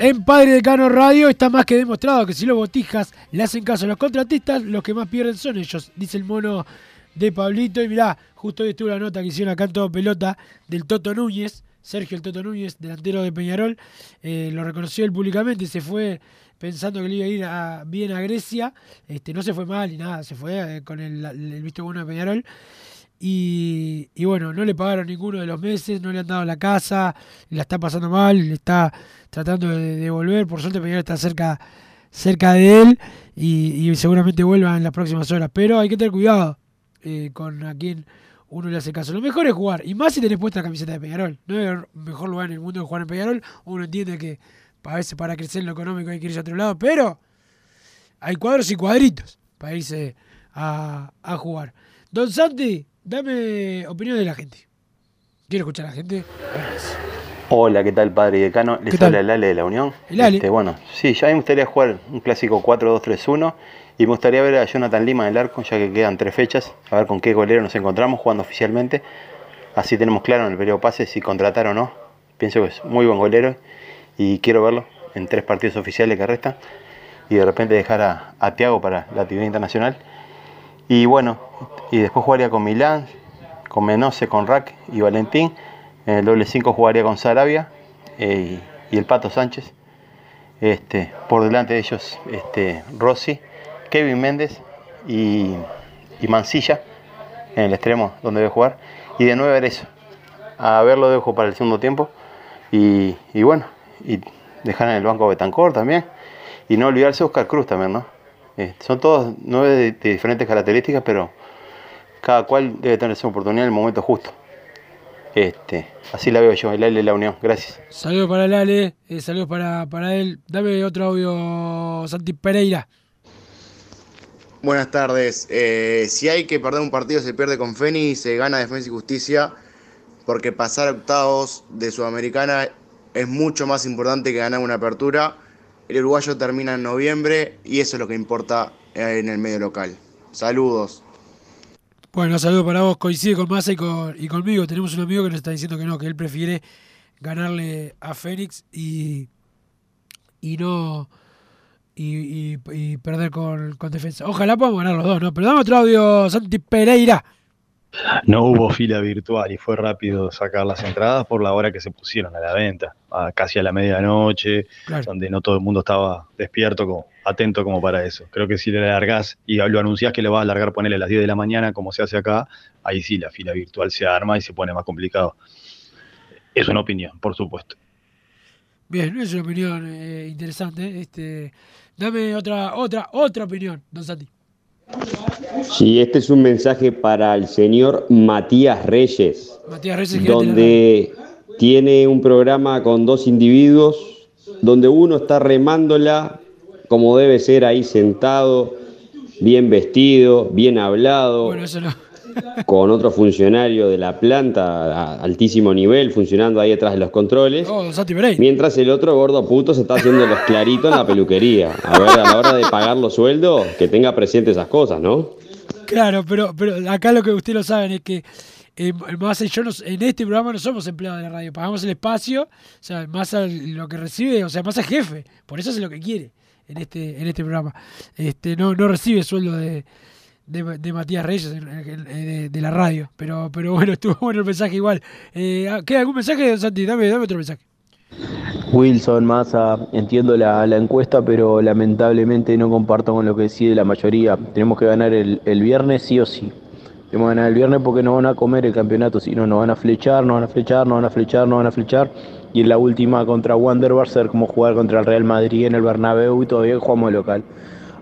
En Padre de Cano Radio. Está más que demostrado que si los botijas le hacen caso a los contratistas, los que más pierden son ellos, dice el mono de Pablito. Y mirá, justo hoy estuvo la nota que hicieron acá en todo pelota del Toto Núñez, Sergio el Toto Núñez, delantero de Peñarol. Eh, lo reconoció él públicamente, se fue pensando que le iba a ir bien a Grecia. Este, no se fue mal ni nada, se fue eh, con el visto bueno de Peñarol. Y, bueno, no le pagaron ninguno de los meses, no le han dado la casa, la está pasando mal, le está tratando de devolver. Por suerte, Peñarol está cerca, cerca de él y, seguramente vuelva en las próximas horas. Pero hay que tener cuidado eh, con a quién uno le hace caso. Lo mejor es jugar, y más si tenés puesta la camiseta de Peñarol. No hay mejor lugar en el mundo que jugar en Peñarol. Uno entiende que a veces para crecer en lo económico hay que irse a otro lado, pero hay cuadros y cuadritos para irse a, a jugar. Don Santi, dame opinión de la gente. Quiero escuchar a la gente. Hola, ¿qué tal, padre y decano? Les ¿Qué tal? habla el Ale de la Unión. El Ale. Este, bueno, sí, ya me gustaría jugar un clásico 4-2-3-1 y me gustaría ver a Jonathan Lima en el arco, ya que quedan tres fechas, a ver con qué golero nos encontramos jugando oficialmente. Así tenemos claro en el periodo pase si contratar o no. Pienso que es muy buen golero y quiero verlo en tres partidos oficiales que restan y de repente dejar a, a Tiago para la actividad internacional. Y bueno, y después jugaría con Milán, con Menose, con Rack y Valentín. En el doble 5 jugaría con Sarabia eh, y, el Pato Sánchez. Este, por delante de ellos este, Rossi, Kevin Méndez y, y Mancilla en el extremo donde debe jugar. Y de nuevo eso. A verlo dejo para el segundo tiempo. Y, y bueno, y dejar en el banco a Betancourt también. Y no olvidarse Oscar Cruz también, ¿no? Eh, son todos nueve de diferentes características, pero cada cual debe tener su oportunidad en el momento justo. Este, así la veo yo, el Ale de la Unión. Gracias. Saludos para el Ale, eh, saludos para, para él. Dame otro audio, Santi Pereira. Buenas tardes. Eh, si hay que perder un partido, se pierde con Feni, se gana Defensa y Justicia, porque pasar a octavos de Sudamericana es mucho más importante que ganar una apertura. El uruguayo termina en noviembre y eso es lo que importa eh, en el medio local. Saludos. Bueno, saludo para vos. Coincide con Massa y, con, y conmigo. Tenemos un amigo que nos está diciendo que no, que él prefiere ganarle a Fénix y, y no y, y- perder con, con defensa. Ojalá podamos ganar los dos, ¿no? Pero dame otro audio, Santi Pereira. No hubo fila virtual y fue rápido sacar las entradas por la hora que se pusieron a la venta, a casi a la medianoche, Claro. donde no todo el mundo estaba despierto, como, atento como para eso. Creo que si le alargás y lo anunciás que lo vas a alargar, ponerle a las 10 de la mañana, como se hace acá, ahí sí la fila virtual se arma y se pone más complicado. Es una opinión, por supuesto. Bien, es una opinión eh, interesante. Este, dame otra, otra, otra opinión, don Santi. Sí, este es un mensaje para el señor Matías Reyes, Matías Reyes, donde tiene un programa con dos individuos, donde uno está remándola como debe ser ahí sentado, bien vestido, bien hablado, Bueno, eso no. con otro funcionario de la planta a altísimo nivel funcionando ahí detrás de los controles. Oh. Mientras el otro gordo puto se está haciendo los claritos en la peluquería. A ver, a la hora de pagar los sueldos, que tenga presente esas cosas, ¿no? Claro, pero, pero acá lo que ustedes lo saben es que eh, Massa y yo nos- en este programa no somos empleados de la radio, pagamos el espacio, o sea, Massa lo que recibe, o sea, Massa es jefe, por eso hace lo que quiere en este, en este programa. Este, no, no recibe sueldo de, de, Matías Reyes de, de la radio, pero, pero bueno, estuvo bueno el mensaje igual. Eh, ¿Queda algún mensaje, Santi? Dame, dame otro mensaje. Wilson, Massa, entiendo la, encuesta, pero lamentablemente no comparto con lo que decide la mayoría. Tenemos que ganar el, viernes sí o sí. Tenemos que ganar el viernes porque no van a comer el campeonato, si no nos van a flechar, nos van a flechar, nos van a flechar, nos van a flechar. Y en la última contra Wander va ser como jugar contra el Real Madrid en el Bernabéu y todavía jugamos local.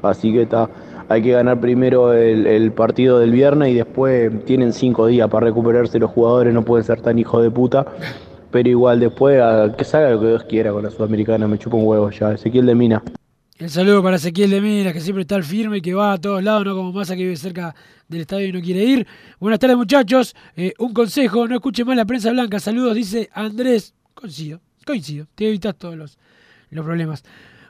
Así que está, hay que ganar primero el, el partido del viernes y después tienen cinco días para recuperarse los jugadores, no pueden ser tan hijos de puta. Pero igual después que salga lo que Dios quiera con la Sudamericana, me chupa un huevo ya. Ezequiel de Mina. El saludo para Ezequiel de Mina, que siempre está al firme y que va a todos lados, no como Massa que vive cerca del estadio y no quiere ir. Buenas tardes, muchachos. Eh, un consejo, no escuche más la prensa blanca. Saludos, dice Andrés. Coincido, coincido. Te evitas todos los, los problemas.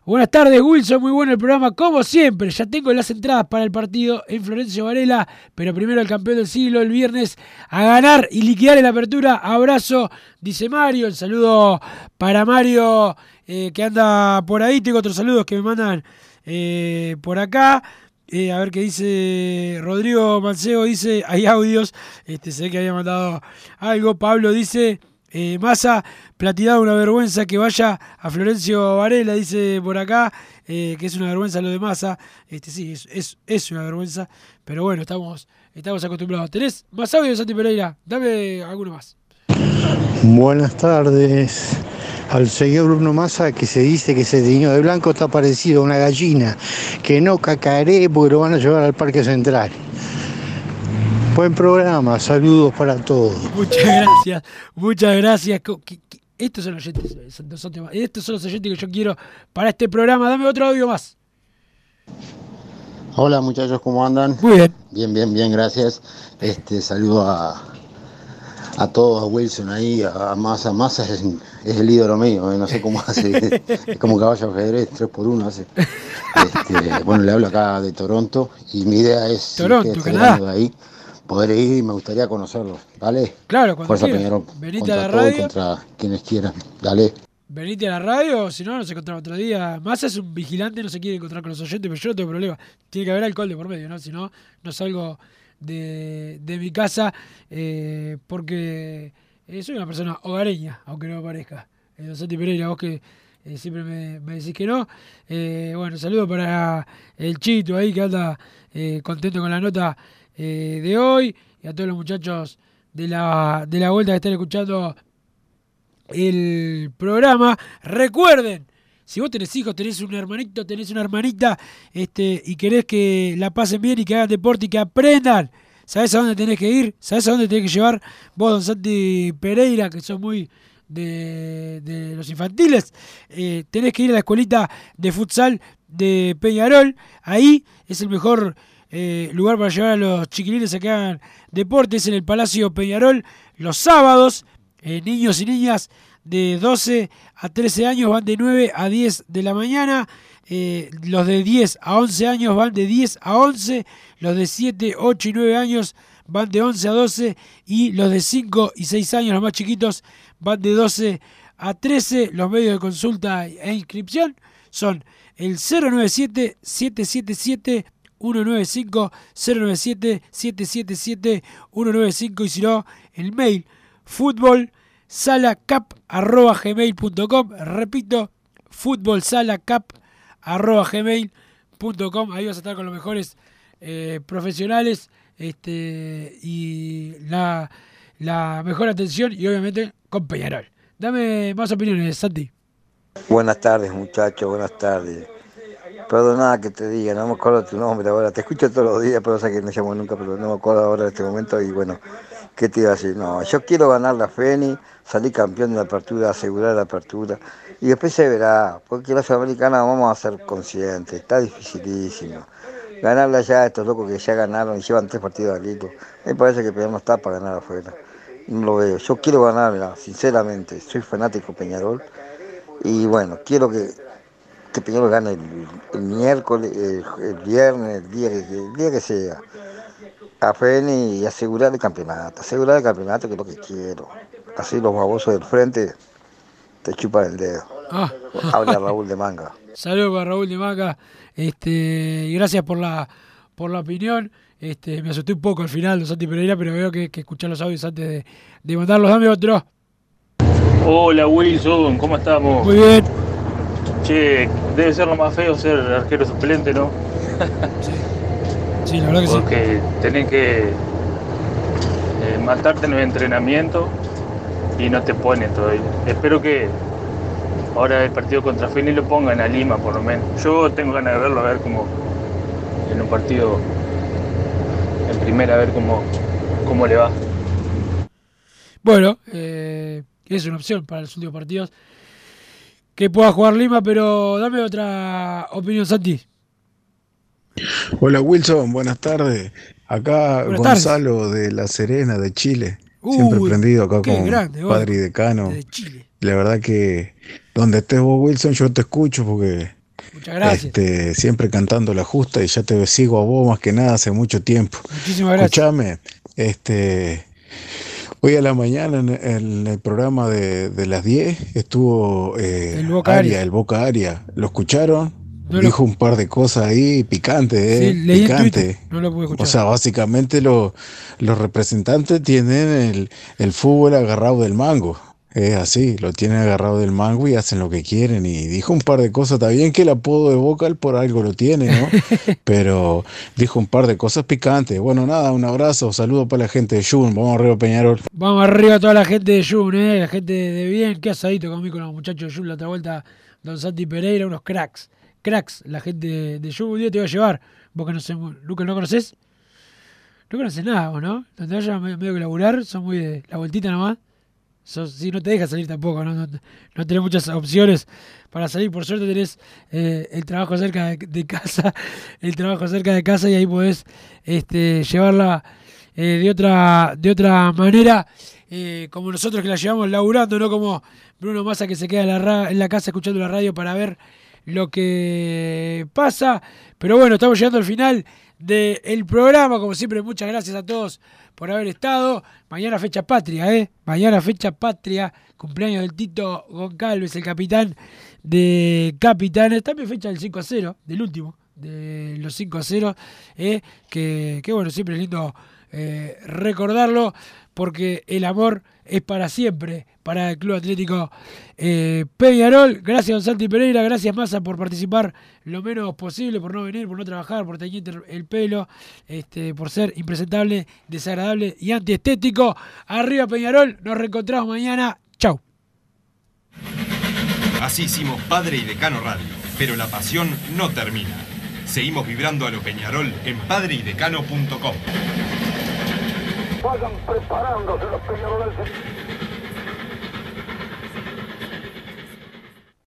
Buenas tardes, Wilson. Muy bueno el programa, como siempre. Ya tengo las entradas para el partido en Florencio Varela, pero primero el campeón del siglo el viernes a ganar y liquidar en la apertura. Abrazo, dice Mario. El saludo para Mario eh, que anda por ahí. Tengo otros saludos que me mandan eh, por acá. Eh, a ver qué dice Rodrigo Manceo. Dice, hay audios. Este, sé que había mandado algo. Pablo dice, eh, Massa, platinado una vergüenza que vaya a Florencio Varela. Dice por acá eh, que es una vergüenza lo de Massa. Este, sí, es, una vergüenza. Pero bueno, estamos, estamos acostumbrados. ¿Tenés más audios, Santi Pereira? Dame alguno más. Buenas tardes. Al señor Bruno Massa que se dice que ese niño de blanco está parecido a una gallina, que no cacaré porque lo van a llevar al Parque Central. Buen programa, saludos para todos. Muchas gracias, muchas gracias. Que- que- Estos son los oyentes, estos son los oyentes que yo quiero para este programa. Dame otro audio más. Hola muchachos, ¿cómo andan? Muy bien. Bien, bien, bien, gracias. Este saludo a, a todos, a Wilson ahí, a Massa. Massa es, es el ídolo mío, eh, no sé cómo hace, es como caballo de ajedrez, 3 por 1 hace. Este, bueno, le hablo acá de Toronto y mi idea es, Toronto, Canadá. de ahí, poder ir y me gustaría conocerlos, ¿vale? Claro, cuando Fuerza quieras. Venite a la radio. contra quienes quieran, dale. Venite a la radio, si no, nos encontramos otro día. Massa es un vigilante, no se quiere encontrar con los oyentes, pero yo no tengo problema. Tiene que haber alcohol de por medio, ¿no? Si no, no salgo de, de mi casa eh, porque eh, soy una persona hogareña, aunque no me parezca. Eh, don Santi Pereira, vos que eh, siempre me, me decís que no. Eh, bueno, saludo para el Chito ahí que anda contento con la nota eh, de hoy y a todos los muchachos de la, de la vuelta que están escuchando el programa. Recuerden, si vos tenés hijos, tenés un hermanito, tenés una hermanita, este, y querés que la pasen bien y que hagan deporte y que aprendan, ¿sabés a dónde tenés que ir? ¿Sabés a dónde tenés que llevar? Vos, don Santi Pereira, que sos muy de, de los infantiles, eh, tenés que ir a la escuelita de futsal de Peñarol. Ahí es el mejor eh, lugar para llevar a los chiquilines a que hagan deporte, es en el Palacio Peñarol los sábados. Eh, niños y niñas de 12 a 13 años van de 9 a 10 de la mañana. Eh, los de 10 a 11 años van de 10 a 11. Los de 7, 8 y 9 años van de 11 a 12. Y los de 5 y 6 años, los más chiquitos, van de 12 a 13. Los medios de consulta e inscripción son el 097-777-195, 097-777-195 y si no, el mail futbolsalacap.gmail.com repito, futbolsalacap.gmail.com ahí vas a estar con los mejores eh, profesionales este, y la, la mejor atención y obviamente con Peñarol. Dame más opiniones, Santi. Buenas tardes, muchachos, buenas tardes. Perdona que te diga, no me acuerdo tu nombre ahora. Te escucho todos los días, pero sé que no llamo nunca, pero no me acuerdo ahora en este momento. Y bueno, ¿qué te iba a decir? No, yo quiero ganar la FENI, salir campeón de la apertura, asegurar la apertura. Y después se verá, porque la Sudamericana vamos a ser conscientes, está dificilísimo. Ganarla ya a estos locos que ya ganaron y llevan tres partidos al hilo, me parece que Peñarol no está para ganar afuera. No lo veo. Yo quiero ganarla, sinceramente. Soy fanático Peñarol. Y bueno, quiero que, que Peñarol gane el, el miércoles, el, el viernes, el día, que, el día que sea. A Feni y asegurar el campeonato. Asegurar el campeonato que es lo que quiero. Así los babosos del frente te chupan el dedo. Ah. Habla Raúl de Manga. Saludos para Raúl de Maca. Este, y gracias por la, por la opinión. Este, me asusté un poco al final de Santi Pereira, pero veo que, que escuchar los audios antes de, de mandarlos. Dame otro. Hola Wilson, ¿cómo estamos? Muy bien. Che, debe ser lo más feo ser arquero suplente, ¿no? Sí, la verdad que sí. Porque tenés que eh, matarte en el entrenamiento y no te ponen todavía. Espero que ahora el partido contra Feni lo pongan a Lima por lo menos. Yo tengo ganas de verlo, a ver cómo en un partido en primera, a ver cómo, cómo le va. Bueno, eh, es una opción para los últimos partidos. Que pueda jugar Lima, pero dame otra opinión, Santi. Hola Wilson, buenas tardes. Acá Buenas Gonzalo de La Serena, de Chile. Siempre prendido acá con grande, padre y decano. De Chile. La verdad que donde estés vos, Wilson, yo te escucho porque Muchas gracias. este, siempre cantando la justa y ya te sigo a vos más que nada hace mucho tiempo. Muchísimas gracias. Escuchame, este, hoy a la mañana en, en el programa de, de las 10 estuvo eh, El Boca Aria. el Boca Aria. ¿Lo escucharon? No lo- Dijo un par de cosas ahí picantes, eh, Sí, leí picante. No lo pude escuchar. O sea, básicamente lo- los representantes tienen el, el fútbol agarrado del mango. Es así, lo tienen agarrado del mango y hacen lo que quieren. Y dijo un par de cosas, está bien que el apodo de Boca él por algo lo tiene, ¿no? Pero dijo un par de cosas picantes. Bueno, nada, un abrazo, saludo para la gente de Jun, vamos arriba Peñarol. Vamos arriba a toda la gente de Jun, eh, la gente de bien. Qué asadito conmigo con los muchachos de Jun la otra vuelta. Don Santi Pereira, unos cracks. Cracks, la gente de, Jun. Un día te voy a llevar. Vos que no sé, Lucas, ¿no conoces? No conoces nada, ¿no? Donde medio, medio que laburar, son muy de la vueltita nomás. Sos, sí, no te deja salir tampoco, ¿no? No, no tenés muchas opciones para salir. Por suerte tenés eh, el trabajo cerca de, de casa, el trabajo cerca de casa y ahí podés este, llevarla eh, de otra de otra manera, eh, como nosotros que la llevamos laburando, no como Bruno Massa que se queda en la, ra- en la casa escuchando la radio para ver lo que pasa. Pero bueno, estamos llegando al final del programa. Como siempre, muchas gracias a todos por haber estado. Mañana fecha patria, ¿eh? Mañana fecha patria. Cumpleaños del Tito Goncalves, el capitán de Capitanes. También fecha del 5 a 0, del último, de los 5 a 0. ¿eh? Que, que bueno, siempre es lindo eh, recordarlo porque el amor es para siempre para el Club Atlético eh, Peñarol. Gracias, don Santi Pereira. Gracias, Massa, por participar lo menos posible, por no venir, por no trabajar, por teñirte el pelo, este, por ser impresentable, desagradable y antiestético. Arriba, Peñarol. Nos reencontramos mañana. Chau. Así hicimos Padre y Decano Radio, pero la pasión no termina. Seguimos vibrando a lo Peñarol en padreidecano.com. Vayan preparándose los peñaroles.